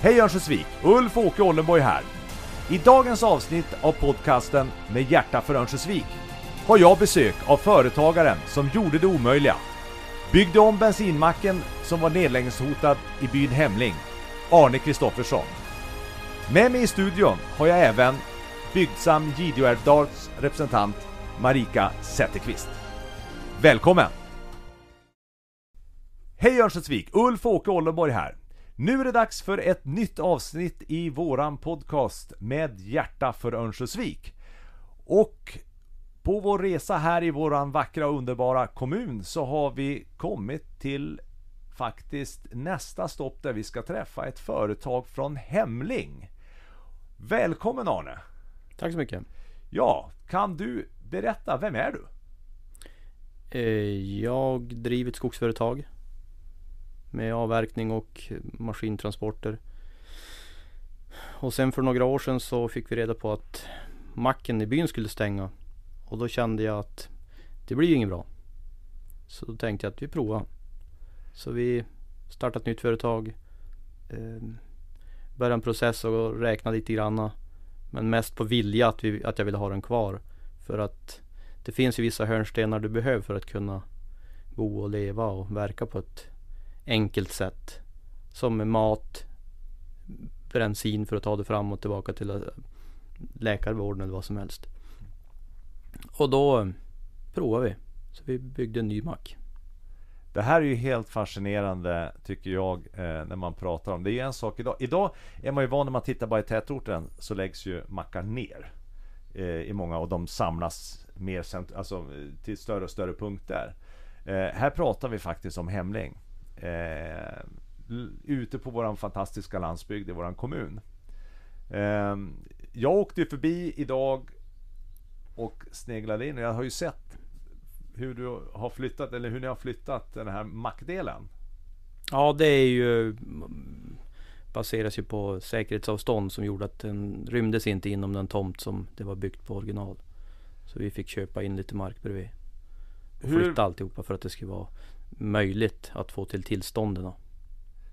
Hej Örnsköldsvik! Ulf-Åke Ollenborg här. I dagens avsnitt av podcasten Med hjärta för Örnsköldsvik har jag besök av företagaren som gjorde det omöjliga. Byggde om bensinmacken som var nedläggningshotad i byn Hemling, Arne Kristoffersson. Med mig i studion har jag även Byggsam Gideå Älvdals representant Marika Zetterqvist. Välkommen! Hej Örnsköldsvik! Ulf-Åke Ollenborg här. Nu är det dags för ett nytt avsnitt i våran podcast med hjärta för Örnsköldsvik. Och på vår resa här i våran vackra och underbara kommun så har vi kommit till faktiskt nästa stopp där vi ska träffa ett företag från Hemling. Välkommen Arne! Tack så mycket. Ja, kan du berätta, vem är du? Eh, jag driver ett skogsföretag med avverkning och maskintransporter. Och sen för några år sedan så fick vi reda på att macken i byn skulle stänga. Och då kände jag att det blir ju inget bra. Så då tänkte jag att vi provar. Så vi startade ett nytt företag. Eh, började en process och räkna lite granna. Men mest på vilja att, vi, att jag ville ha den kvar. För att det finns ju vissa hörnstenar du behöver för att kunna bo och leva och verka på ett enkelt sätt. Som med mat, bensin för att ta det fram och tillbaka till eh, läkarvården eller vad som helst. Och då eh, provade vi. Så vi byggde en ny mack. Det här är ju helt fascinerande tycker jag eh, när man pratar om det. Det är en sak idag. Idag är man ju van när man tittar bara i tätorten så läggs ju mackar ner. I många och de samlas mer alltså, till större och större punkter. Här pratar vi faktiskt om Hemling. Eh, ute på våran fantastiska landsbygd i våran kommun. Eh, jag åkte förbi idag och sneglade in och jag har ju sett hur du har flyttat, eller hur ni har flyttat den här mackdelen. Ja, det är ju baseras ju på säkerhetsavstånd som gjorde att den rymdes inte inom den tomt som det var byggt på original. Så vi fick köpa in lite mark bredvid. Och hur... flytta alltihopa för att det skulle vara möjligt att få till tillstånden.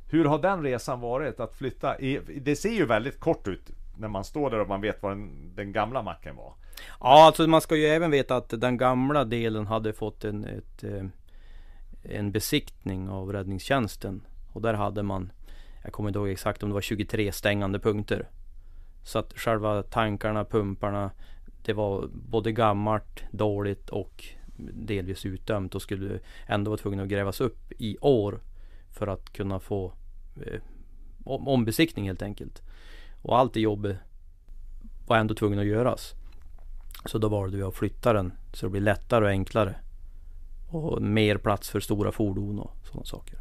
Hur har den resan varit att flytta? Det ser ju väldigt kort ut när man står där och man vet vad den, den gamla macken var. Ja, alltså man ska ju även veta att den gamla delen hade fått en, ett, eh, en besiktning av räddningstjänsten. Och där hade man, jag kommer inte ihåg exakt om det var 23 stängande punkter. Så att själva tankarna, pumparna, det var både gammalt, dåligt och delvis utdömt och skulle ändå vara tvungen att grävas upp i år för att kunna få eh, ombesiktning helt enkelt. Och allt det jobbet var ändå tvungen att göras. Så då valde vi att flytta den så det blir lättare och enklare. Och mer plats för stora fordon och sådana saker.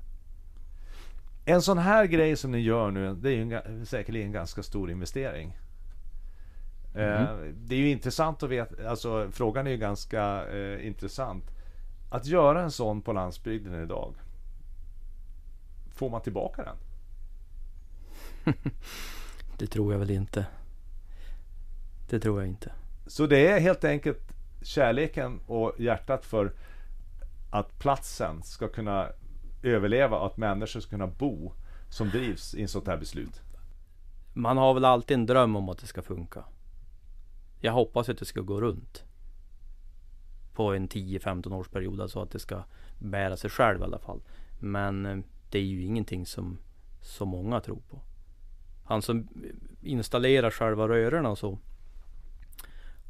En sån här grej som ni gör nu, det är ju en, säkerligen en ganska stor investering. Mm. Det är ju intressant att veta, alltså frågan är ju ganska eh, intressant. Att göra en sån på landsbygden idag. Får man tillbaka den? det tror jag väl inte. Det tror jag inte. Så det är helt enkelt kärleken och hjärtat för att platsen ska kunna överleva och att människor ska kunna bo som drivs i en sånt här beslut? Man har väl alltid en dröm om att det ska funka. Jag hoppas att det ska gå runt. På en 10-15 års period, alltså att det ska bära sig själv i alla fall. Men eh, det är ju ingenting som så många tror på. Han som eh, installerar själva rörorna och så.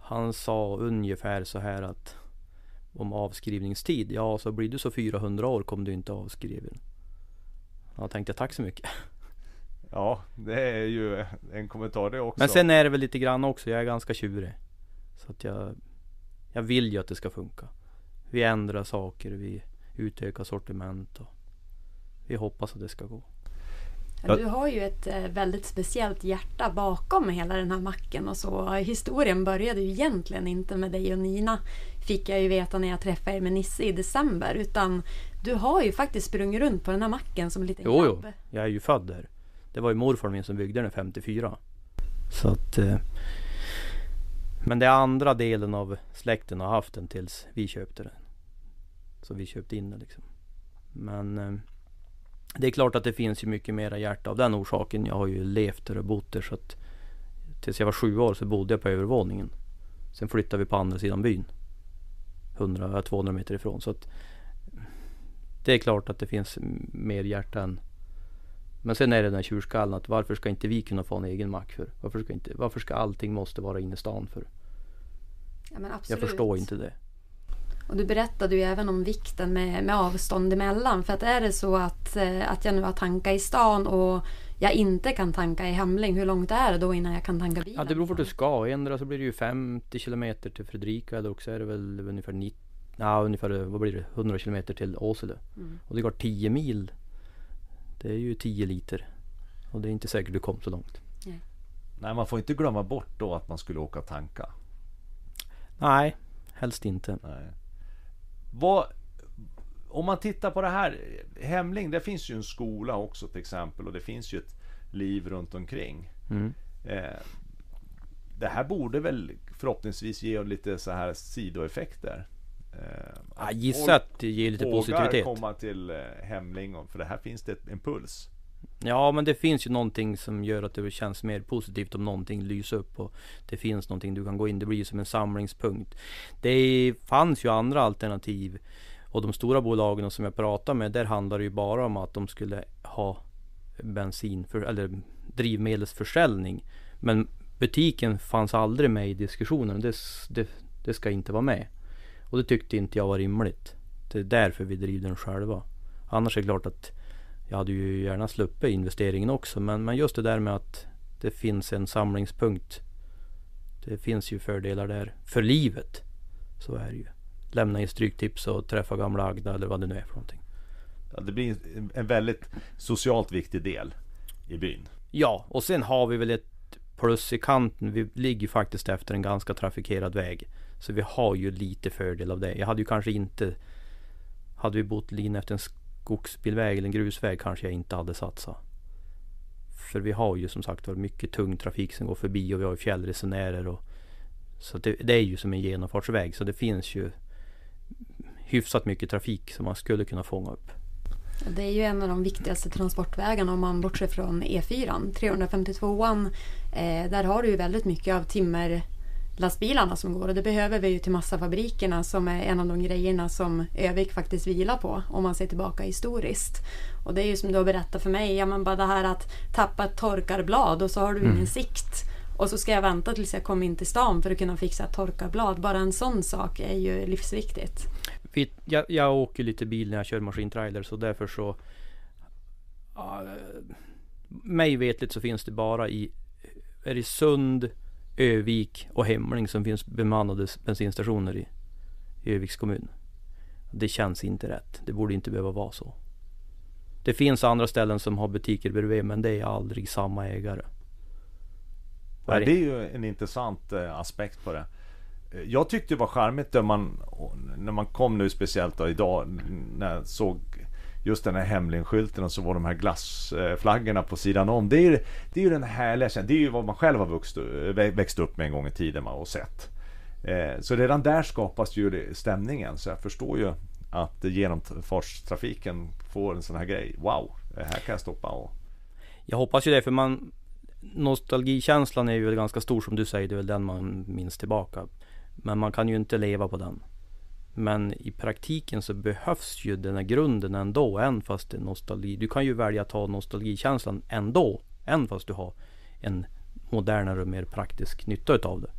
Han sa ungefär så här att om avskrivningstid. Ja, så blir du så 400 år kommer du inte avskriven. Jag tänkte tack så mycket. Ja, det är ju en kommentar det också. Men sen är det väl lite grann också. Jag är ganska tjurig. Så att jag, jag vill ju att det ska funka. Vi ändrar saker, vi utökar sortiment och vi hoppas att det ska gå. Du har ju ett eh, väldigt speciellt hjärta bakom hela den här macken och så. Historien började ju egentligen inte med dig och Nina, fick jag ju veta när jag träffade er med Nisse i december, utan du har ju faktiskt sprungit runt på den här macken som en liten jo, grabb. Jo, jag är ju född där. Det var ju morfar min som byggde den 54. Så att... Eh, men det är andra delen av släkten har haft den tills vi köpte den. Så vi köpte in den liksom. Men... Eh, det är klart att det finns ju mycket mera hjärta av den orsaken. Jag har ju levt där och bott där så att tills jag var sju år så bodde jag på övervåningen. Sen flyttade vi på andra sidan byn. 100-200 meter ifrån. Så att det är klart att det finns mer hjärta än men sen är det den här tjurskallen att varför ska inte vi kunna få en egen mack för? Varför ska, inte, varför ska allting måste vara inne i stan för? Ja, jag förstår inte det. Och du berättade ju även om vikten med, med avstånd emellan. För att är det så att, eh, att jag nu har tankat i stan och jag inte kan tanka i Hemling, hur långt är det då innan jag kan tanka bilen? Ja, det beror på vart du ska. Ändra så blir det ju 50 kilometer till Fredrika eller också är det väl ungefär 90, ja, ungefär vad blir det, 100 kilometer till Åsele. Mm. Och det går 10 mil. Det är ju 10 liter. Och det är inte säkert du kom så långt. Nej. Nej, man får inte glömma bort då att man skulle åka och tanka. Nej, helst inte. Nej. Vad, om man tittar på det här, Hemling, det finns ju en skola också till exempel och det finns ju ett liv runt omkring. Mm. Eh, det här borde väl förhoppningsvis ge lite så här sidoeffekter. Eh, ja, gissa att det ger lite positivitet. komma till eh, Hemling, för det här finns det en puls. Ja men det finns ju någonting som gör att det känns mer positivt om någonting lyser upp och det finns någonting du kan gå in. Det blir ju som en samlingspunkt. Det fanns ju andra alternativ och de stora bolagen som jag pratade med, där handlar det ju bara om att de skulle ha bensin för, eller drivmedelsförsäljning. Men butiken fanns aldrig med i diskussionen. Det, det, det ska inte vara med. Och det tyckte inte jag var rimligt. Det är därför vi driver den själva. Annars är det klart att jag hade ju gärna sluppit investeringen också. Men, men just det där med att det finns en samlingspunkt. Det finns ju fördelar där. För livet. Så är det ju lämna in stryktips och träffa gamla Agda eller vad det nu är för någonting. Ja, det blir en väldigt socialt viktig del i byn. Ja, och sen har vi väl ett plus i kanten. Vi ligger faktiskt efter en ganska trafikerad väg. Så vi har ju lite fördel av det. Jag hade ju kanske inte... Hade vi bott linje efter en skogsbilväg eller en grusväg kanske jag inte hade satsat. För vi har ju som sagt var mycket tung trafik som går förbi och vi har ju fjällresenärer. Och, så det, det är ju som en genomfartsväg. Så det finns ju hyfsat mycket trafik som man skulle kunna fånga upp. Det är ju en av de viktigaste transportvägarna om man bortser från E4. 352an, eh, där har du ju väldigt mycket av timmer timmerlastbilarna som går och det behöver vi ju till massafabrikerna som är en av de grejerna som Övik faktiskt vilar på om man ser tillbaka historiskt. Och det är ju som du har berättat för mig, ja men bara det här att tappa ett torkarblad och så har du ingen mm. sikt. Och så ska jag vänta tills jag kommer in till stan för att kunna fixa ett torkarblad. Bara en sån sak är ju livsviktigt. Jag, jag åker lite bil när jag kör maskintrailer så därför så uh, Mig vetligt så finns det bara i Är det Sund, Övik och Hemling som finns bemannade bensinstationer i, i Öviks kommun. Det känns inte rätt. Det borde inte behöva vara så. Det finns andra ställen som har butiker bredvid men det är aldrig samma ägare. Ja, det är ju en intressant eh, aspekt på det. Eh, jag tyckte det var charmigt när man, när man kom nu speciellt då idag när jag såg just den här hemlingskylten och så var de här glassflaggorna på sidan om. Det är ju, det är ju den härliga känslan. Det är ju vad man själv har vuxit, växt upp med en gång i tiden och sett. Eh, så redan där skapas ju stämningen. Så jag förstår ju att genomfartstrafiken får en sån här grej. Wow, här kan jag stoppa och... Jag hoppas ju det för man nostalgikänslan är ju ganska stor som du säger, det är väl den man minns tillbaka. Men man kan ju inte leva på den. Men i praktiken så behövs ju den här grunden ändå, än fast det är nostalgi. Du kan ju välja att ha nostalgikänslan ändå, än fast du har en modernare och mer praktisk nytta utav det.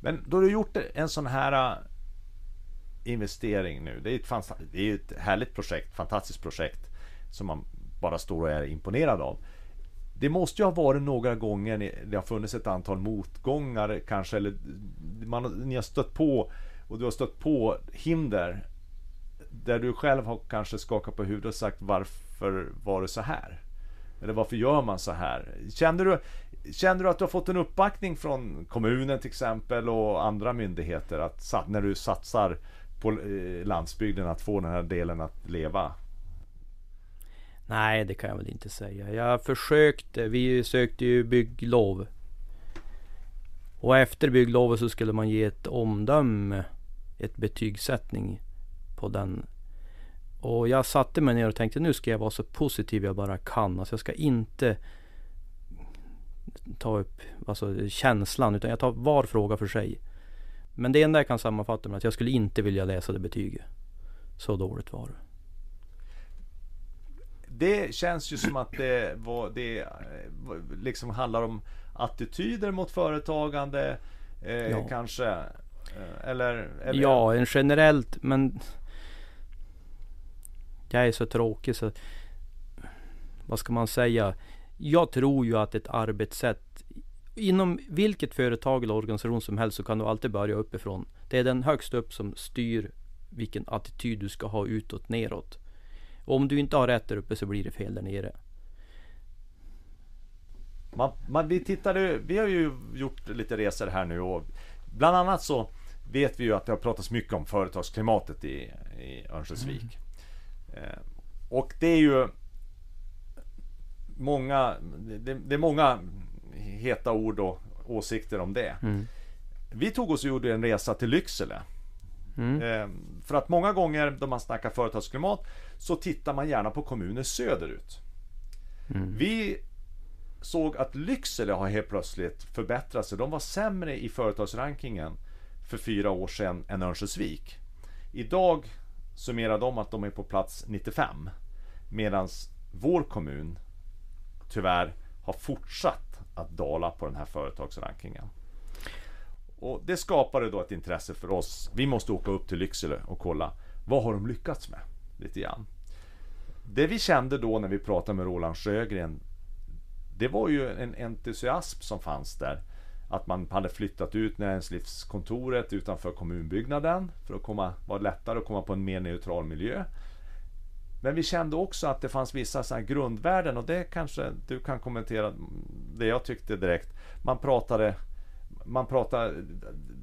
Men då du gjort en sån här äh, investering nu. Det är, ett, det är ett härligt projekt, fantastiskt projekt som man bara står och är imponerad av. Det måste ju ha varit några gånger det har funnits ett antal motgångar kanske eller man, ni har stött på och du har stött på hinder där du själv har kanske skakat på huvudet och sagt varför var det så här? Eller varför gör man så här? Kände du, kände du att du har fått en uppbackning från kommunen till exempel och andra myndigheter att när du satsar på eh, landsbygden att få den här delen att leva? Nej, det kan jag väl inte säga. Jag försökte. Vi sökte ju bygglov. Och efter bygglovet så skulle man ge ett omdöme, ett betygssättning på den. Och jag satte mig ner och tänkte nu ska jag vara så positiv jag bara kan. Alltså jag ska inte ta upp alltså, känslan utan jag tar var fråga för sig. Men det enda jag kan sammanfatta med att jag skulle inte vilja läsa det betyget. Så dåligt var det. Det känns ju som att det, var, det eh, liksom handlar om attityder mot företagande eh, ja. kanske. Eh, eller, eller, Ja, en generellt men Jag är så tråkig så Vad ska man säga? Jag tror ju att ett arbetssätt Inom vilket företag eller organisation som helst så kan du alltid börja uppifrån. Det är den högst upp som styr vilken attityd du ska ha utåt neråt. Och om du inte har rätt där uppe så blir det fel där nere. Man, man, vi, tittade, vi har ju gjort lite resor här nu och bland annat så vet vi ju att det har pratats mycket om företagsklimatet i, i Örnsköldsvik. Mm. Eh, och det är ju många, det, det, är många heta ord och åsikter om det. Mm. Vi tog oss och gjorde en resa till Lycksele. Mm. Eh, för att många gånger då man snackar företagsklimat så tittar man gärna på kommuner söderut. Mm. Vi såg att Lycksele har helt plötsligt förbättrat sig. De var sämre i företagsrankingen för fyra år sedan än Örnsköldsvik. Idag summerar de att de är på plats 95. Medan vår kommun tyvärr har fortsatt att dala på den här företagsrankingen. Och det skapade då ett intresse för oss. Vi måste åka upp till Lycksele och kolla vad har de lyckats med? Lite grann. Det vi kände då när vi pratade med Roland Sjögren Det var ju en entusiasm som fanns där. Att man hade flyttat ut näringslivskontoret utanför kommunbyggnaden för att komma, vara lättare att komma på en mer neutral miljö. Men vi kände också att det fanns vissa så grundvärden och det kanske du kan kommentera det jag tyckte direkt. Man pratade man pratade,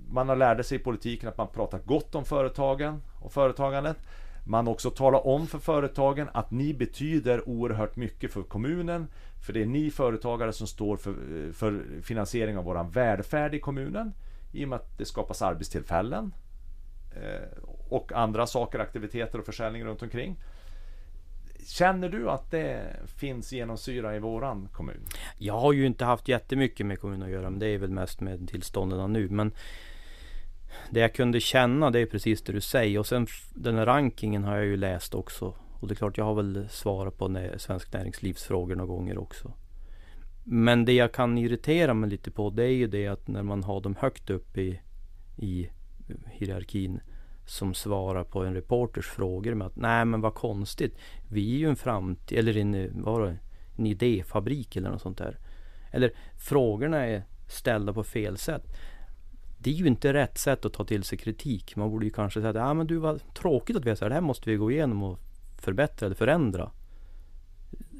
man har lärde sig i politiken att man pratar gott om företagen och företagandet. Man också talar om för företagen att ni betyder oerhört mycket för kommunen. För det är ni företagare som står för, eh, för finansiering av våran välfärd i kommunen. I och med att det skapas arbetstillfällen. Eh, och andra saker, aktiviteter och försäljning runt omkring. Känner du att det finns genomsyra i våran kommun? Jag har ju inte haft jättemycket med kommunen att göra, men det är väl mest med tillstånden nu. Men det jag kunde känna, det är precis det du säger. Och sen den här rankingen har jag ju läst också. Och det är klart, jag har väl svarat på Svensk Näringslivsfrågor några gånger också. Men det jag kan irritera mig lite på, det är ju det att när man har dem högt upp i, i hierarkin som svarar på en reporters frågor med att nej men vad konstigt. Vi är ju en framtid, eller en, vad det, en idéfabrik eller något sånt där. Eller frågorna är ställda på fel sätt. Det är ju inte rätt sätt att ta till sig kritik. Man borde ju kanske säga att ja men du var tråkigt att vi har så här. Det här måste vi gå igenom och förbättra eller förändra.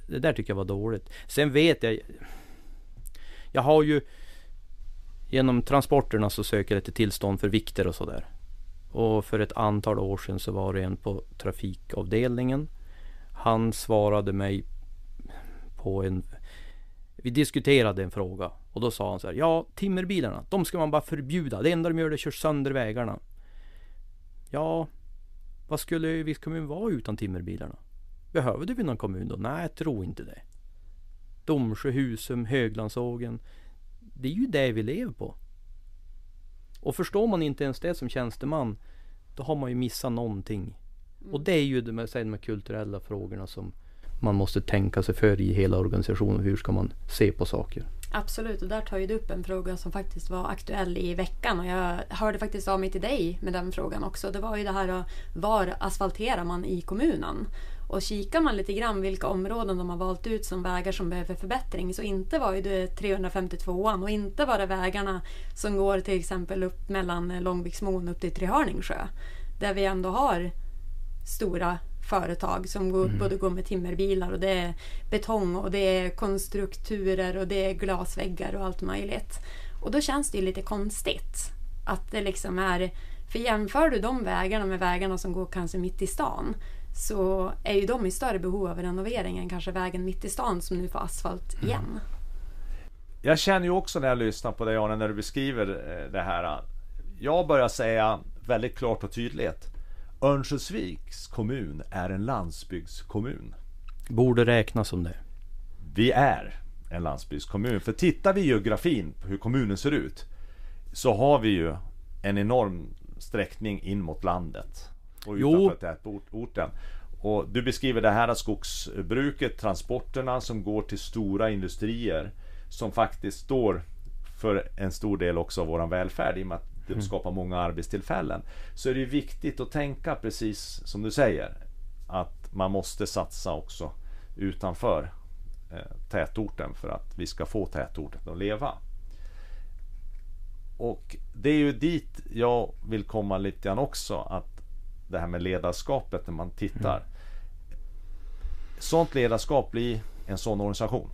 Det där tycker jag var dåligt. Sen vet jag. Jag har ju genom transporterna så söker jag lite tillstånd för vikter och sådär. Och för ett antal år sedan så var det en på trafikavdelningen. Han svarade mig på en... Vi diskuterade en fråga och då sa han så här. Ja, timmerbilarna, de ska man bara förbjuda. Det enda de gör är att köra sönder vägarna. Ja, vad skulle viss kommun vara utan timmerbilarna? Behövde vi någon kommun då? Nej, jag tror inte det. Domsjö, Husum, Höglandssågen. Det är ju det vi lever på. Och förstår man inte ens det som tjänsteman Då har man ju missat någonting. Mm. Och det är ju de här, de här kulturella frågorna som man måste tänka sig för i hela organisationen. Hur ska man se på saker? Absolut, och där tar ju du upp en fråga som faktiskt var aktuell i veckan och jag hörde faktiskt av mig till dig med den frågan också. Det var ju det här eh, var asfalterar man i kommunen? Och kikar man lite grann vilka områden de har valt ut som vägar som behöver förbättring så inte var ju det 352an och inte var det vägarna som går till exempel upp mellan Långviksmon upp till Trehörningsjö. Där vi ändå har stora företag som går, mm. både går med timmerbilar och det är betong och det är konstrukturer och det är glasväggar och allt möjligt. Och då känns det ju lite konstigt att det liksom är för jämför du de vägarna med vägarna som går kanske mitt i stan så är ju de i större behov av renovering än kanske vägen mitt i stan som nu får asfalt mm. igen. Jag känner ju också när jag lyssnar på dig Arne, när du beskriver eh, det här. Jag börjar säga väldigt klart och tydligt Örnsköldsviks kommun är en landsbygdskommun. Borde räknas som det. Vi är en landsbygdskommun. För tittar vi geografin på hur kommunen ser ut så har vi ju en enorm sträckning in mot landet och utanför tätorten. Och du beskriver det här skogsbruket, transporterna som går till stora industrier som faktiskt står för en stor del också av våran välfärd i och med att de mm. skapar många arbetstillfällen. Så är det viktigt att tänka precis som du säger att man måste satsa också utanför eh, tätorten för att vi ska få tätorten att leva. Och det är ju dit jag vill komma lite grann också att det här med ledarskapet när man tittar. Mm. Sånt ledarskap blir en sån organisation.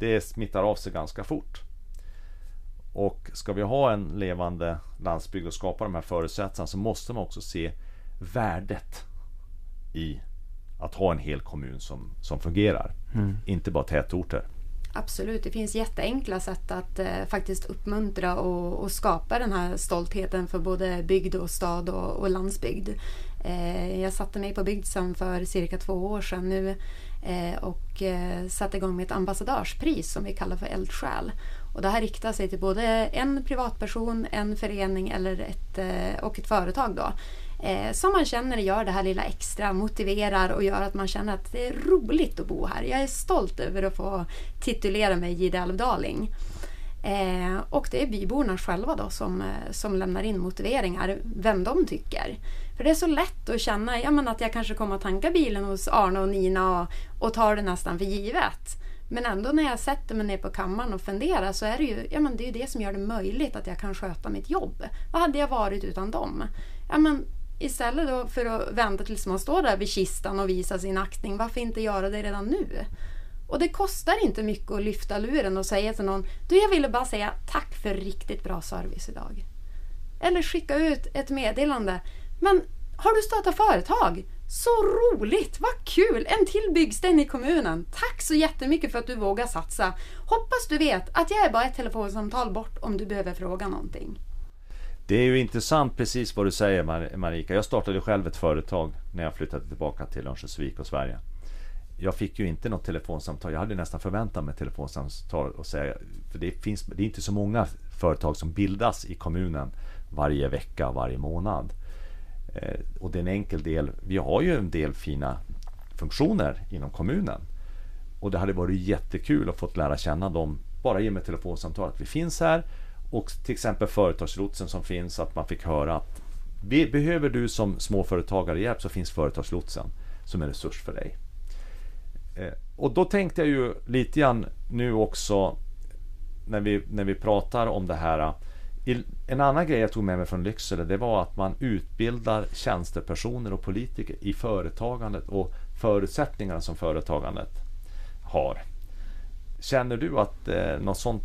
Det smittar av sig ganska fort. Och ska vi ha en levande landsbygd och skapa de här förutsättningarna så måste man också se värdet i att ha en hel kommun som, som fungerar. Mm. Inte bara tätorter. Absolut, det finns jätteenkla sätt att eh, faktiskt uppmuntra och, och, skapa den här stoltheten för både bygd och stad och, och landsbygd. Eh, jag satte mig på Bygdsam för cirka två år sedan nu eh, och eh, satte igång med ett ambassadörspris som vi kallar för eldsjäl. Och det här riktar sig till både en privatperson, en förening eller ett, eh, och ett företag. Då, eh, som man känner gör det här lilla extra, motiverar och gör att man känner att det är roligt att bo här. Jag är stolt över att få titulera mig Gide älvdaling. Eh, och det är byborna själva då som, eh, som lämnar in motiveringar, vem de tycker. För det är så lätt att känna ja, men att jag kanske kommer att tanka bilen hos Arne och Nina och, och tar det nästan för givet. Men ändå när jag sätter mig ner på kammaren och funderar så är det ju ja, men det, är det som gör det möjligt att jag kan sköta mitt jobb. Vad hade jag varit utan dem? Ja, men istället då för att vänta tills man står där vid kistan och visar sin aktning, varför inte göra det redan nu? Och det kostar inte mycket att lyfta luren och säga till någon Du, jag ville bara säga tack för riktigt bra service idag. Eller skicka ut ett meddelande. Men har du startat företag? Så roligt! Vad kul! En till byggsten i kommunen. Tack så jättemycket för att du vågar satsa. Hoppas du vet att jag är bara ett telefonsamtal bort om du behöver fråga någonting. Det är ju intressant precis vad du säger Marika. Jag startade själv ett företag när jag flyttade tillbaka till Örnsköldsvik och Sverige. Jag fick ju inte något telefonsamtal. Jag hade nästan förväntat mig ett telefonsamtal och säga, för det finns det är inte så många företag som bildas i kommunen varje vecka, varje månad. Eh, och det är en enkel del. Vi har ju en del fina funktioner inom kommunen. Och det hade varit jättekul att få lära känna dem bara genom ett telefonsamtal. Att vi finns här och till exempel företagslotsen som finns. Att man fick höra att behöver du som småföretagare hjälp så finns företagslotsen som en resurs för dig. Eh, och då tänkte jag ju lite grann nu också när vi, när vi pratar om det här en annan grej jag tog med mig från Lycksele det var att man utbildar tjänstepersoner och politiker i företagandet och förutsättningarna som företagandet har. Känner du att eh, något sånt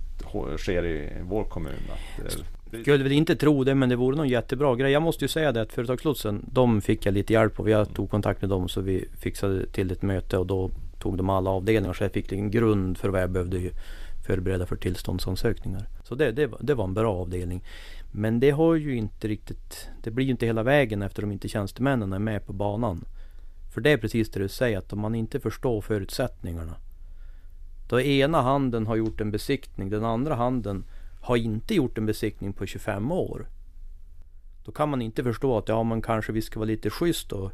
sker i vår kommun? Att, eh, det... Skulle väl inte tro det men det vore nog en jättebra grej. Jag måste ju säga det att Företagslotsen, de fick jag lite hjälp av. Jag tog kontakt med dem så vi fixade till ett möte och då tog de alla avdelningar så jag fick en grund för vad jag behövde förbereda för tillståndsansökningar. Så det, det, det var en bra avdelning. Men det har ju inte riktigt, det blir ju inte hela vägen eftersom inte tjänstemännen är med på banan. För det är precis det du säger att om man inte förstår förutsättningarna. Då ena handen har gjort en besiktning, den andra handen har inte gjort en besiktning på 25 år. Då kan man inte förstå att ja, man kanske vi ska vara lite schysst och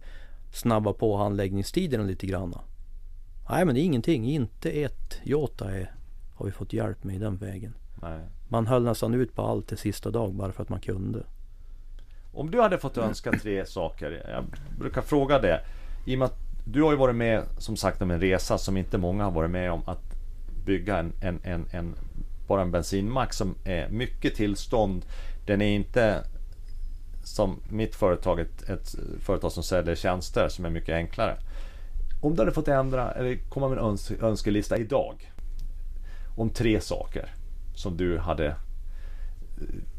snabba på handläggningstiderna lite grann. Nej men det är ingenting, inte ett jota är har vi fått hjälp med i den vägen. Nej. Man höll nästan ut på allt till sista dag bara för att man kunde. Om du hade fått önska tre saker, jag brukar fråga det. I och med att du har ju varit med som sagt om en resa som inte många har varit med om. Att bygga en, en, en, en bara en bensinmack som är mycket tillstånd. Den är inte som mitt företag, ett, ett företag som säljer tjänster som är mycket enklare. Om du hade fått ändra eller komma med en öns önskelista idag om tre saker som du hade eh,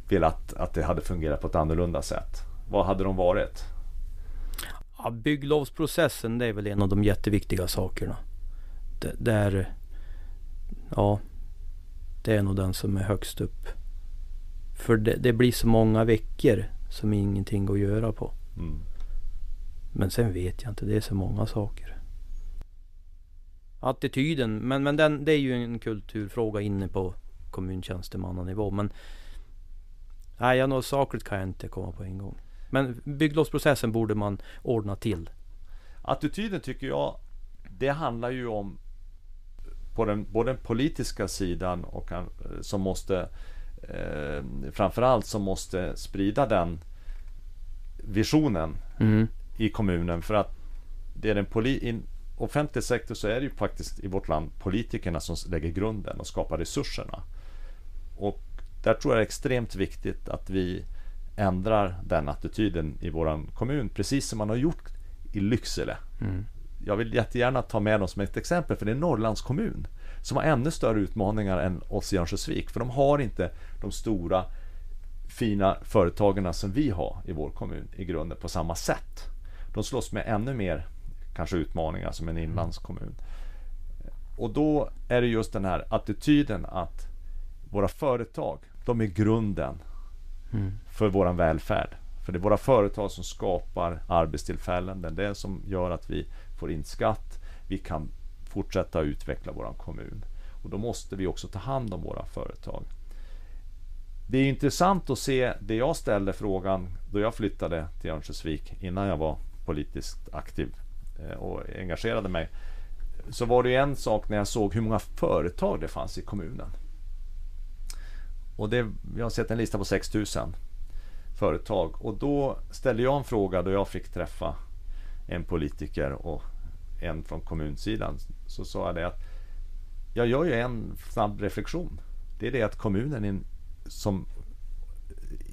velat att det hade fungerat på ett annorlunda sätt. Vad hade de varit? Ja, bygglovsprocessen det är väl en av de jätteviktiga sakerna. Det, där, ja, det är nog den som är högst upp. För det, det blir så många veckor som ingenting går att göra på. Mm. Men sen vet jag inte, det är så många saker. Attityden, men, men den, det är ju en kulturfråga inne på kommuntjänstemannanivå. Men nej, jag något sakligt kan jag inte komma på en gång. Men bygglovsprocessen borde man ordna till. Attityden tycker jag, det handlar ju om på den, både den politiska sidan och som måste eh, framförallt som måste sprida den visionen mm. i kommunen för att det är den poli- offentlig sektor så är det ju faktiskt i vårt land politikerna som lägger grunden och skapar resurserna. Och där tror jag det är extremt viktigt att vi ändrar den attityden i våran kommun precis som man har gjort i Lycksele. Mm. Jag vill jättegärna ta med dem som ett exempel för det är en Norrlands kommun som har ännu större utmaningar än oss i Örnsköldsvik för de har inte de stora fina företagen som vi har i vår kommun i grunden på samma sätt. De slåss med ännu mer kanske utmaningar som en inlandskommun. Och då är det just den här attityden att våra företag, de är grunden mm. för vår välfärd. För det är våra företag som skapar arbetstillfällen. Det är det som gör att vi får in skatt. Vi kan fortsätta utveckla vår kommun. Och då måste vi också ta hand om våra företag. Det är intressant att se det jag ställde frågan då jag flyttade till Örnsköldsvik innan jag var politiskt aktiv eh, och engagerade mig. Så var det en sak när jag såg hur många företag det fanns i kommunen. Och det, jag har sett en lista på 6000 företag och då ställde jag en fråga då jag fick träffa en politiker och en från kommunsidan. Så sa jag det att jag gör ju en snabb reflektion. Det är det att kommunen är en, som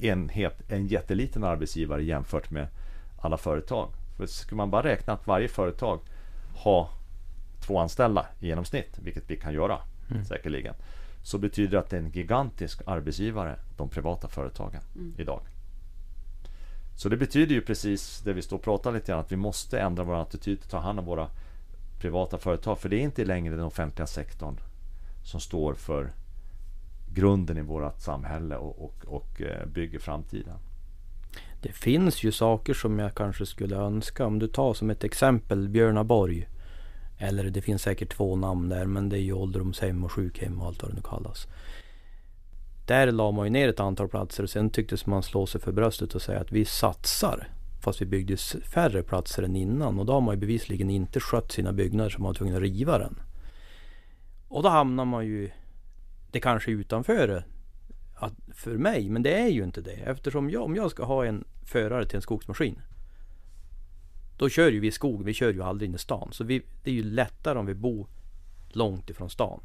enhet en jätteliten arbetsgivare jämfört med alla företag. För skulle man bara räkna att varje företag har två anställda i genomsnitt, vilket vi kan göra mm. säkerligen, så betyder det att det är en gigantisk arbetsgivare, de privata företagen, mm. idag. Så det betyder ju precis det vi står och pratar lite grann, att vi måste ändra vår attityd och ta hand om våra privata företag. För det är inte längre den offentliga sektorn som står för grunden i vårt samhälle och, och, och eh, bygger framtiden. Det finns ju saker som jag kanske skulle önska. Om du tar som ett exempel Björnaborg. Eller det finns säkert två namn där men det är ju ålderdomshem och sjukhem och allt vad det nu kallas. Där la man ju ner ett antal platser och sen tycktes man slå sig för bröstet och säga att vi satsar. Fast vi byggde färre platser än innan och då har man ju bevisligen inte skött sina byggnader så man var tvungen att riva den. Och då hamnar man ju, det kanske är utanför att, för mig, men det är ju inte det. Eftersom jag, om jag ska ha en förare till en skogsmaskin. Då kör ju vi i skog, vi kör ju aldrig in i stan. Så vi, det är ju lättare om vi bor långt ifrån stan.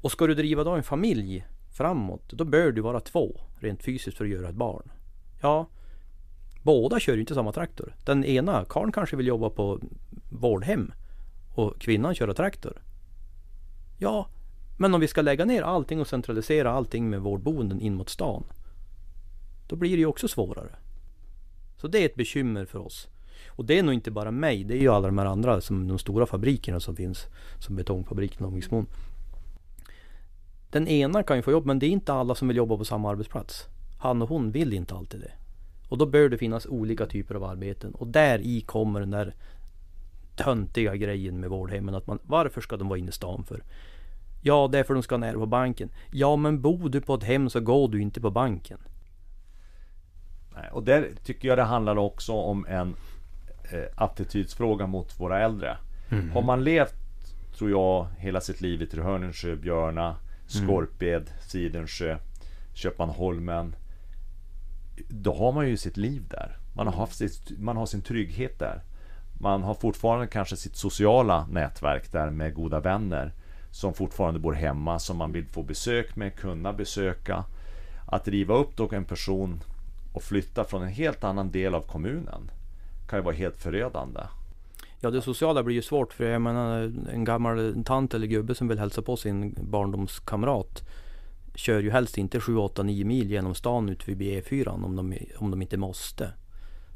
Och ska du driva då en familj framåt, då bör du vara två rent fysiskt för att göra ett barn. Ja, båda kör ju inte samma traktor. Den ena, karln kanske vill jobba på vårdhem och kvinnan köra traktor. Ja, men om vi ska lägga ner allting och centralisera allting med vårdboenden in mot stan. Då blir det ju också svårare. Så det är ett bekymmer för oss. Och det är nog inte bara mig, det är ju alla de här andra som de stora fabrikerna som finns. Som betongfabriken och Viksmon. Den ena kan ju få jobb men det är inte alla som vill jobba på samma arbetsplats. Han och hon vill inte alltid det. Och då bör det finnas olika typer av arbeten. Och där i kommer den där töntiga grejen med vårdhemmen. Att man, varför ska de vara inne i stan för? Ja, det är för att de ska nära på banken. Ja, men bor du på ett hem så går du inte på banken. Och där tycker jag det handlar också om en eh, attitydsfråga mot våra äldre. Mm. Har man levt, tror jag, hela sitt liv i Trehörningsjö, Björna, mm. Skorped, mm. Sidensjö, Köpmanholmen. Då har man ju sitt liv där. Man har, haft sitt, man har sin trygghet där. Man har fortfarande kanske sitt sociala nätverk där med goda vänner som fortfarande bor hemma, som man vill få besök med, kunna besöka. Att riva upp då en person och flytta från en helt annan del av kommunen kan ju vara helt förödande. Ja det sociala blir ju svårt för jag menar en gammal tant eller gubbe som vill hälsa på sin barndomskamrat kör ju helst inte 7, 8, 9 mil genom stan ut vid E4 om de, om de inte måste.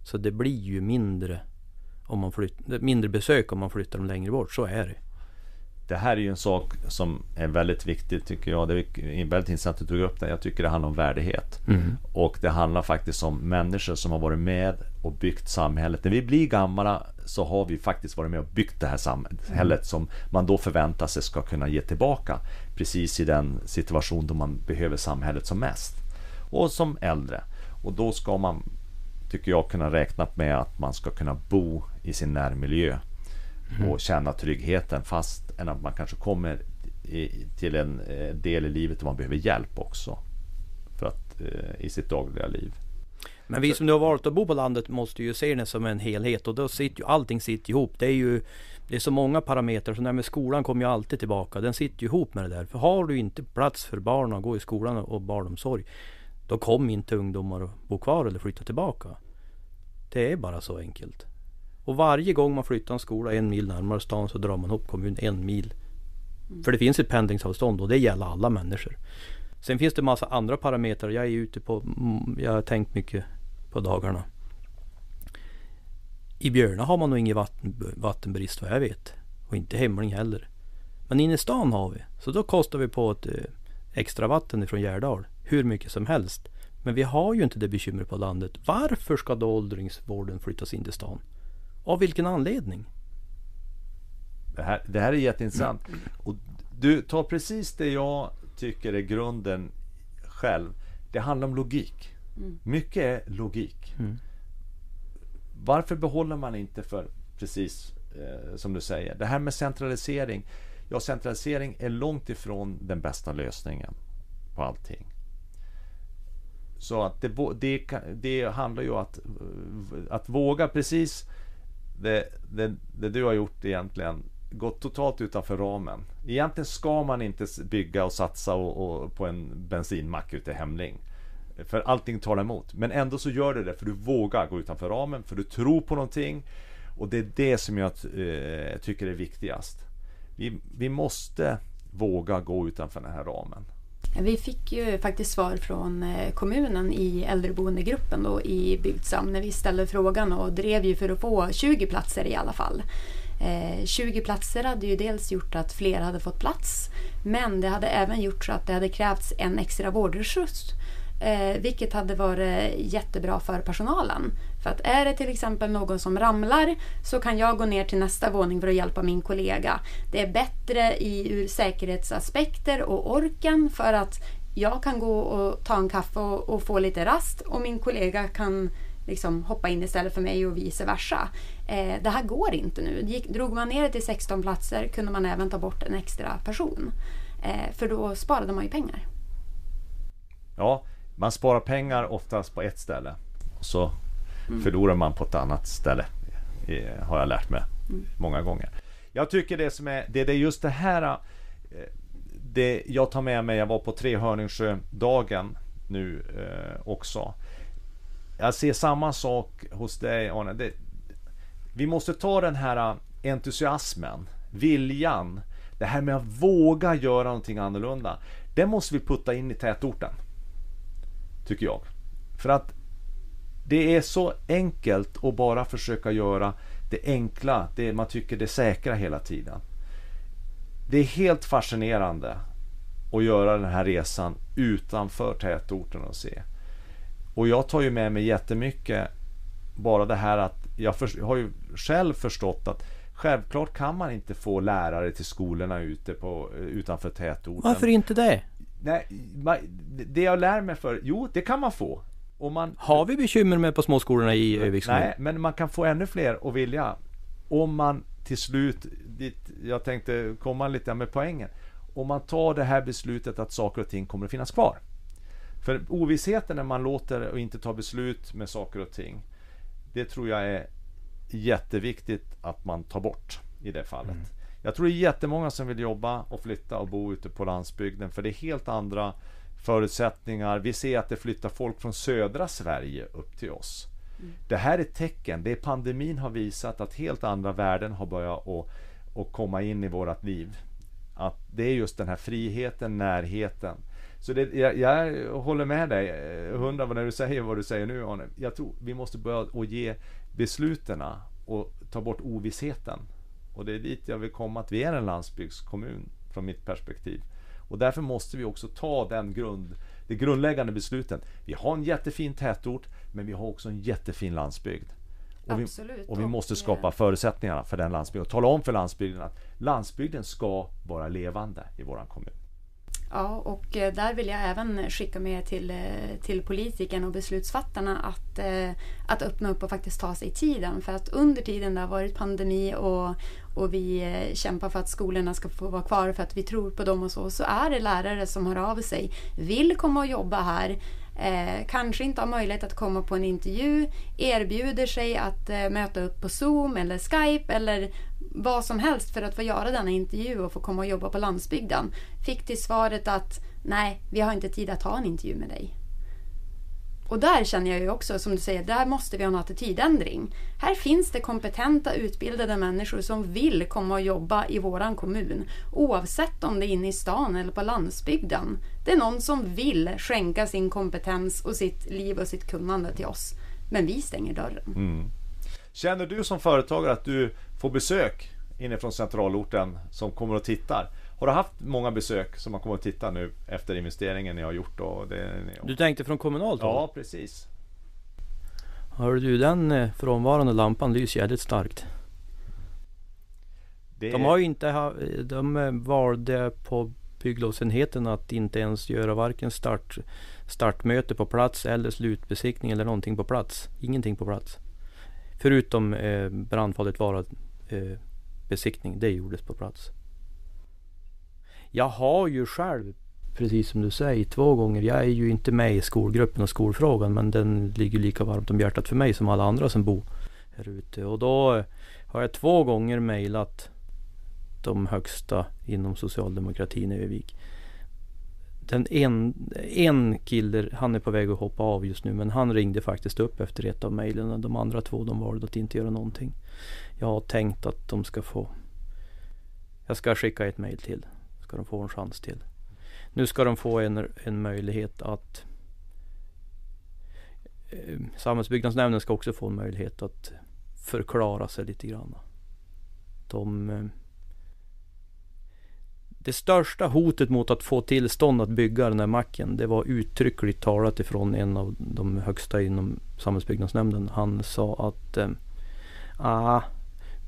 Så det blir ju mindre, om man flytt, mindre besök om man flyttar dem längre bort, så är det det här är ju en sak som är väldigt viktig tycker jag. Det är väldigt intressant att du tog upp det. Jag tycker det handlar om värdighet. Mm. Och det handlar faktiskt om människor som har varit med och byggt samhället. När vi blir gamla så har vi faktiskt varit med och byggt det här samhället mm. som man då förväntar sig ska kunna ge tillbaka. Precis i den situation då man behöver samhället som mest. Och som äldre. Och då ska man, tycker jag, kunna räkna med att man ska kunna bo i sin närmiljö mm. och känna tryggheten fast än att man kanske kommer till en eh, del i livet där man behöver hjälp också för att, eh, i sitt dagliga liv. Men vi som nu har valt att bo på landet måste ju se det som en helhet och då sitter ju allting sitter ihop. Det är ju det är så många parametrar så det med skolan kommer ju alltid tillbaka. Den sitter ju ihop med det där. För har du inte plats för barn att gå i skolan och barnomsorg då kommer inte ungdomar att bo kvar eller flytta tillbaka. Det är bara så enkelt. Och varje gång man flyttar en skola en mil närmare stan så drar man ihop kommunen en mil. Mm. För det finns ett pendlingsavstånd och det gäller alla människor. Sen finns det massa andra parametrar. Jag är ute på, mm, jag har tänkt mycket på dagarna. I Björna har man nog ingen vatten, vattenbrist vad jag vet. Och inte Hemling heller. Men inne i stan har vi. Så då kostar vi på ett eh, extra vatten ifrån Gärdal. Hur mycket som helst. Men vi har ju inte det bekymret på landet. Varför ska då åldringsvården flyttas in till stan? Av vilken anledning? Det här, det här är jätteintressant. Och du tar precis det jag tycker är grunden själv. Det handlar om logik. Mm. Mycket är logik. Mm. Varför behåller man inte för, precis eh, som du säger, det här med centralisering. Ja, centralisering är långt ifrån den bästa lösningen på allting. Så att det, det, det handlar ju om att, att våga precis det, det, det du har gjort egentligen gått totalt utanför ramen. Egentligen ska man inte bygga och satsa och, och på en bensinmack ute i Hemling. För allting tar emot. Men ändå så gör det det för du vågar gå utanför ramen, för du tror på någonting. Och det är det som jag eh, tycker är viktigast. Vi, vi måste våga gå utanför den här ramen. Vi fick ju faktiskt svar från eh, kommunen i äldreboendegruppen då i Bygdsam när vi ställde frågan och drev ju för att få 20 platser i alla fall. Eh, 20 platser hade ju dels gjort att fler hade fått plats men det hade även gjort så att det hade krävts en extra vårdresurs eh, vilket hade varit jättebra för personalen. För att är det till exempel någon som ramlar så kan jag gå ner till nästa våning för att hjälpa min kollega. Det är bättre i, ur säkerhetsaspekter och orken för att jag kan gå och ta en kaffe och, och få lite rast och min kollega kan liksom hoppa in istället för mig och vice versa. Eh, det här går inte nu. Gick, drog man ner det till 16 platser kunde man även ta bort en extra person. Eh, för då sparade man ju pengar. Ja, man sparar pengar oftast på ett ställe. Och så mm. förlorar man på ett annat ställe. Har jag lärt mig mm. många gånger. Jag tycker det som är, det är just det här eh, det jag tar med mig, jag var på Trehörningsjö-dagen nu eh, också. Jag ser samma sak hos dig Arne. Det, vi måste ta den här entusiasmen, viljan, det här med att våga göra någonting annorlunda. Det måste vi putta in i tätorten. Tycker jag. För att det är så enkelt att bara försöka göra det enkla, det man tycker det säkra hela tiden. Det är helt fascinerande att göra den här resan utanför tätorten och se. Och jag tar ju med mig jättemycket bara det här att jag, för, jag har ju själv förstått att Självklart kan man inte få lärare till skolorna ute på, utanför tätorten. Varför inte det? Nej, det jag lär mig för, jo det kan man få. Man, Har vi bekymmer med på småskolorna i Öviks Nej, men man kan få ännu fler att vilja. Om man till slut, dit jag tänkte komma lite med poängen. Om man tar det här beslutet att saker och ting kommer att finnas kvar. För ovissheten när man låter och inte tar beslut med saker och ting. Det tror jag är jätteviktigt att man tar bort i det fallet. Mm. Jag tror det är jättemånga som vill jobba och flytta och bo ute på landsbygden för det är helt andra förutsättningar. Vi ser att det flyttar folk från södra Sverige upp till oss. Mm. Det här är tecken. Det pandemin har visat att helt andra värden har börjat att, att komma in i vårt liv. Att det är just den här friheten, närheten. Så det, jag, jag håller med dig eh, hundra när du säger vad du säger nu Arne. Jag tror vi måste börja att ge besluten och ta bort ovissheten Och det är dit jag vill komma, att vi är en landsbygdskommun från mitt perspektiv. Och därför måste vi också ta den grund, det grundläggande besluten. Vi har en jättefin tätort, men vi har också en jättefin landsbygd. Och vi, och vi måste skapa förutsättningarna för den landsbygden och tala om för landsbygden att landsbygden ska vara levande i våran kommun. Ja, och eh, där vill jag även skicka med till, eh, till politikerna och beslutsfattarna att, eh, att öppna upp och faktiskt ta sig tiden. För att under tiden det har varit pandemi och, och vi eh, kämpar för att skolorna ska få vara kvar för att vi tror på dem och så, så är det lärare som hör av sig, vill komma och jobba här, eh, kanske inte har möjlighet att komma på en intervju, erbjuder sig att eh, möta upp på Zoom eller Skype eller vad som helst för att få göra denna intervju och få komma och jobba på landsbygden. Fick till svaret att nej, vi har inte tid att ha en intervju med dig. Och där känner jag ju också, som du säger, där måste vi ha en attitydändring. Här finns det kompetenta, utbildade människor som vill komma och jobba i våran kommun. Oavsett om det är inne i stan eller på landsbygden. Det är någon som vill skänka sin kompetens och sitt liv och sitt kunnande till oss. Men vi stänger dörren. Mm. Känner du som företagare att du får besök inifrån centralorten som kommer och tittar? Har du haft många besök som har kommit och tittat nu efter investeringen ni har gjort? Och det, Du tänkte från kommunalt håll? Ja, precis. Hör du, den eh, frånvarande lampan lyser jävligt starkt. Det... De har ju inte De eh, valde på bygglovsenheten att inte ens göra varken start, startmöte på plats eller slutbesiktning eller någonting på plats. Ingenting på plats. Förutom eh, brandfarligt vara eh, besiktning. Det gjordes på plats. Jag har ju själv, precis som du säger, två gånger. Jag är ju inte med i skolgruppen och skolfrågan men den ligger lika varmt om hjärtat för mig som alla andra som bor här ute. Och då eh, har jag två gånger mejlat de högsta inom socialdemokratin i Övik. Den en, en kille, han är på väg att hoppa av just nu men han ringde faktiskt upp efter ett av mejlen. De andra två de valde att inte göra någonting. Jag har tänkt att de ska få Jag ska skicka ett mejl till ska de få en chans till. Nu ska de få en, en möjlighet att eh, Samhällsbyggnadsnämnden ska också få en möjlighet att förklara sig lite grann. De, eh, det största hotet mot att få tillstånd att bygga den här macken, det var uttryckligt talat ifrån en av de högsta inom Samhällsbyggnadsnämnden. Han sa att eh, ah,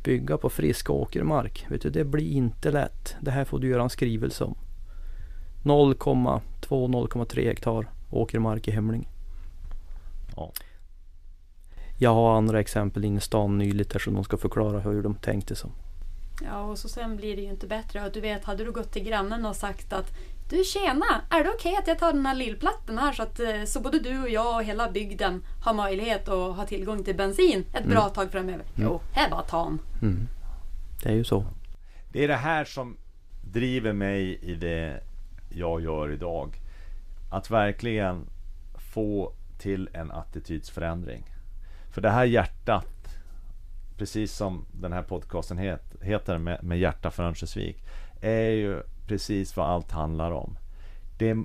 bygga på frisk åkermark. Vet du, det blir inte lätt. Det här får du göra en skrivelse om. 0,2-0,3 hektar åkermark i Hemling. Ja. Jag har andra exempel inne i stan nyligt här som de ska förklara hur de tänkte som. Ja, och så sen blir det ju inte bättre. du vet, hade du gått till grannen och sagt att du tjena, är det okej okay att jag tar den här lillplattan här så att eh, så både du och jag och hela bygden har möjlighet att ha tillgång till bensin ett mm. bra tag framöver? Mm. Jo, här bara ta mm. Det är ju så. Det är det här som driver mig i det jag gör idag. Att verkligen få till en attitydsförändring. För det här hjärtat, precis som den här podcasten heter med, med hjärta för Örnsköldsvik, är ju precis vad allt handlar om. Det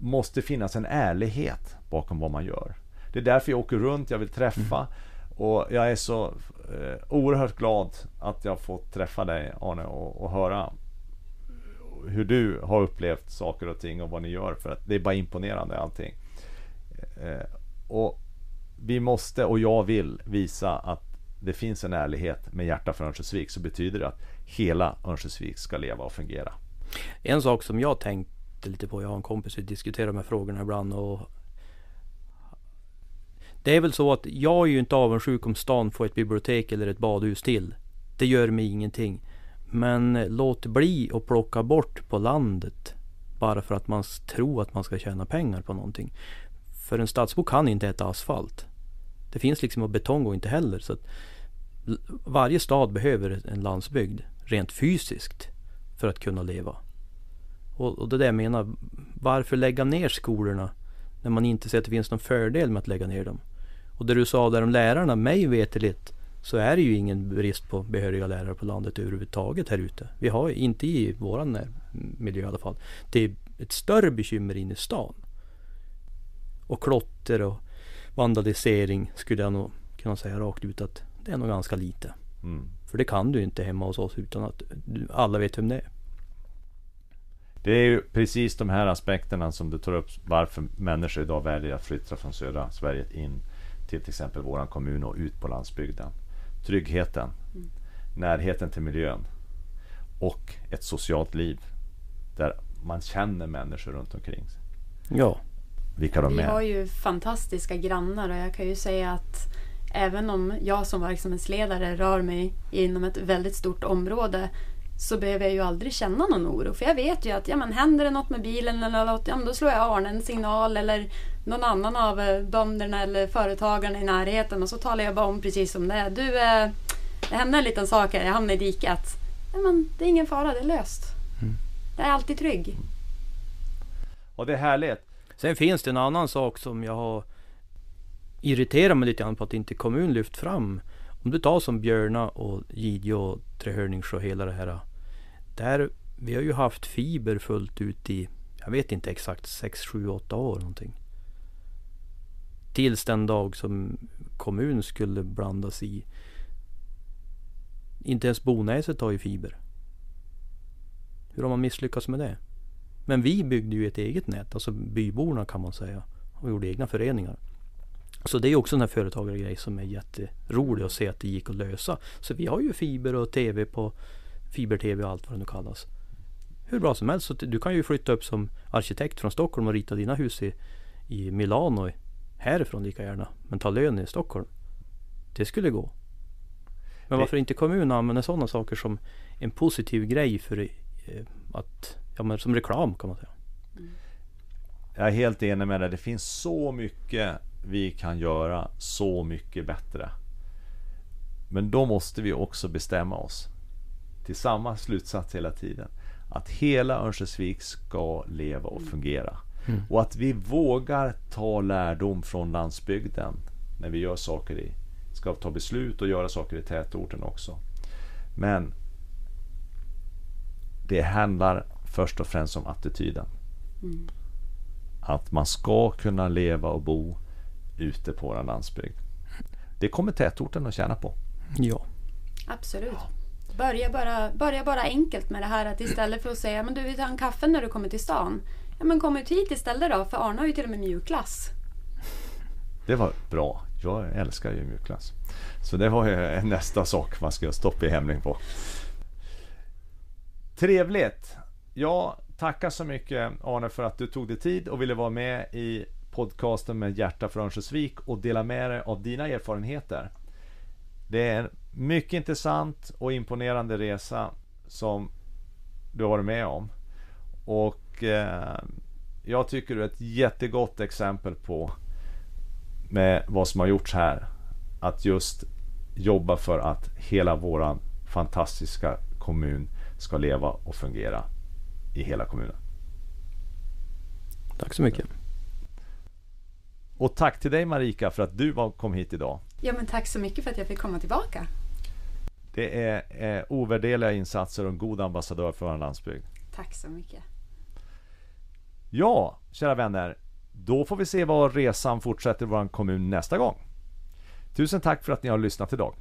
måste finnas en ärlighet bakom vad man gör. Det är därför jag åker runt, jag vill träffa. Mm. Och jag är så eh, oerhört glad att jag fått träffa dig Arne och, och, höra hur du har upplevt saker och ting och vad ni gör. För att det är bara imponerande allting. Eh, och vi måste, och jag vill, visa att det finns en ärlighet med hjärta för Örnsköldsvik så betyder det att hela Örnsköldsvik ska leva och fungera. En sak som jag tänkte lite på, jag har en kompis som diskuterar de här frågorna ibland och det är väl så att jag är ju inte avundsjuk om stan får ett bibliotek eller ett badhus till. Det gör mig ingenting. Men låt bli att plocka bort på landet bara för att man tror att man ska tjäna pengar på någonting. För en stadsbo kan inte äta asfalt. Det finns liksom betong och inte heller. Så att varje stad behöver en landsbygd rent fysiskt för att kunna leva. Och, och det är det jag menar. Varför lägga ner skolorna när man inte ser att det finns någon fördel med att lägga ner dem? Och det du sa där om lärarna, mig veterligt så är det ju ingen brist på behöriga lärare på landet överhuvudtaget här ute. Vi har inte i våran miljö i alla fall. Det är ett större bekymmer inne i stan. Och klotter och vandalisering skulle jag nog kunna säga rakt ut att det är nog ganska lite. Mm. För det kan du inte hemma hos oss utan att du, alla vet vem det är. Det är ju precis de här aspekterna som du tar upp varför människor idag väljer att flytta från södra Sverige in till till exempel våran kommun och ut på landsbygden. Tryggheten, mm. närheten till miljön och ett socialt liv där man känner människor runt omkring sig. Ja. Vilka de Vi är. har ju fantastiska grannar och jag kan ju säga att även om jag som verksamhetsledare rör mig inom ett väldigt stort område så behöver jag ju aldrig känna någon oro. För jag vet ju att ja, men händer det något med bilen eller något, ja, men då slår jag Arne en signal eller någon annan av eh, bönderna eller företagarna i närheten och så talar jag bara om precis som det är. Du, eh, det hände en liten sak här, jag hamnade i diket. Ja, men det är ingen fara, det är löst. Mm. Jag är alltid trygg. Och det är härligt. Sen finns det en annan sak som jag har Irriterar mig lite grann på att inte kommun lyft fram. Om du tar som Björna och Gidjo och Trehörningsjö och hela det här. Där, vi har ju haft fiber fullt ut i, jag vet inte exakt, 6, 7, 8 år någonting. Tills den dag som kommun skulle blandas i. Inte ens Bonäset har ju fiber. Hur har man misslyckats med det? Men vi byggde ju ett eget nät, alltså byborna kan man säga. Och gjorde egna föreningar. Så det är också en här företagargrej som är jätterolig att se att det gick att lösa. Så vi har ju fiber och TV på fiber-TV och allt vad det nu kallas. Hur bra som helst. Så du kan ju flytta upp som arkitekt från Stockholm och rita dina hus i, i Milano härifrån lika gärna. Men ta lön i Stockholm. Det skulle gå. Men varför inte kommunen använder sådana saker som en positiv grej för eh, att, ja men som reklam kan man säga. Mm. Jag är helt enig med dig. Det finns så mycket vi kan göra så mycket bättre. Men då måste vi också bestämma oss till samma slutsats hela tiden. Att hela Örnsköldsvik ska leva och fungera. Mm. Och att vi vågar ta lärdom från landsbygden när vi gör saker i, ska ta beslut och göra saker i tätorten också. Men det handlar först och främst om attityden. Mm. Att man ska kunna leva och bo ute på vår landsbygd. Det kommer tätorten att tjäna på. Ja. Absolut. Börja bara, börja bara enkelt med det här att istället för att säga men du vill ta en kaffe när du kommer till stan. Ja men kom ut hit istället då för Arne har ju till och med mjukglass. Det var bra. Jag älskar ju mjukglass. Så det var ju nästa sak man ska stoppa i hämning på. Trevligt! Ja, tackar så mycket Arne för att du tog dig tid och ville vara med i podcasten med hjärta för Örnsköldsvik och dela med dig av dina erfarenheter. Det är en mycket intressant och imponerande resa som du har varit med om. Och eh, jag tycker du är ett jättegott exempel på med vad som har gjorts här. Att just jobba för att hela våran fantastiska kommun ska leva och fungera i hela kommunen. Tack så mycket. Och tack till dig Marika för att du kom hit idag. Ja men tack så mycket för att jag fick komma tillbaka. Det är eh, ovärderliga insatser och en god ambassadör för vår landsbygd. Tack så mycket. Ja, kära vänner. Då får vi se var resan fortsätter i vår kommun nästa gång. Tusen tack för att ni har lyssnat idag.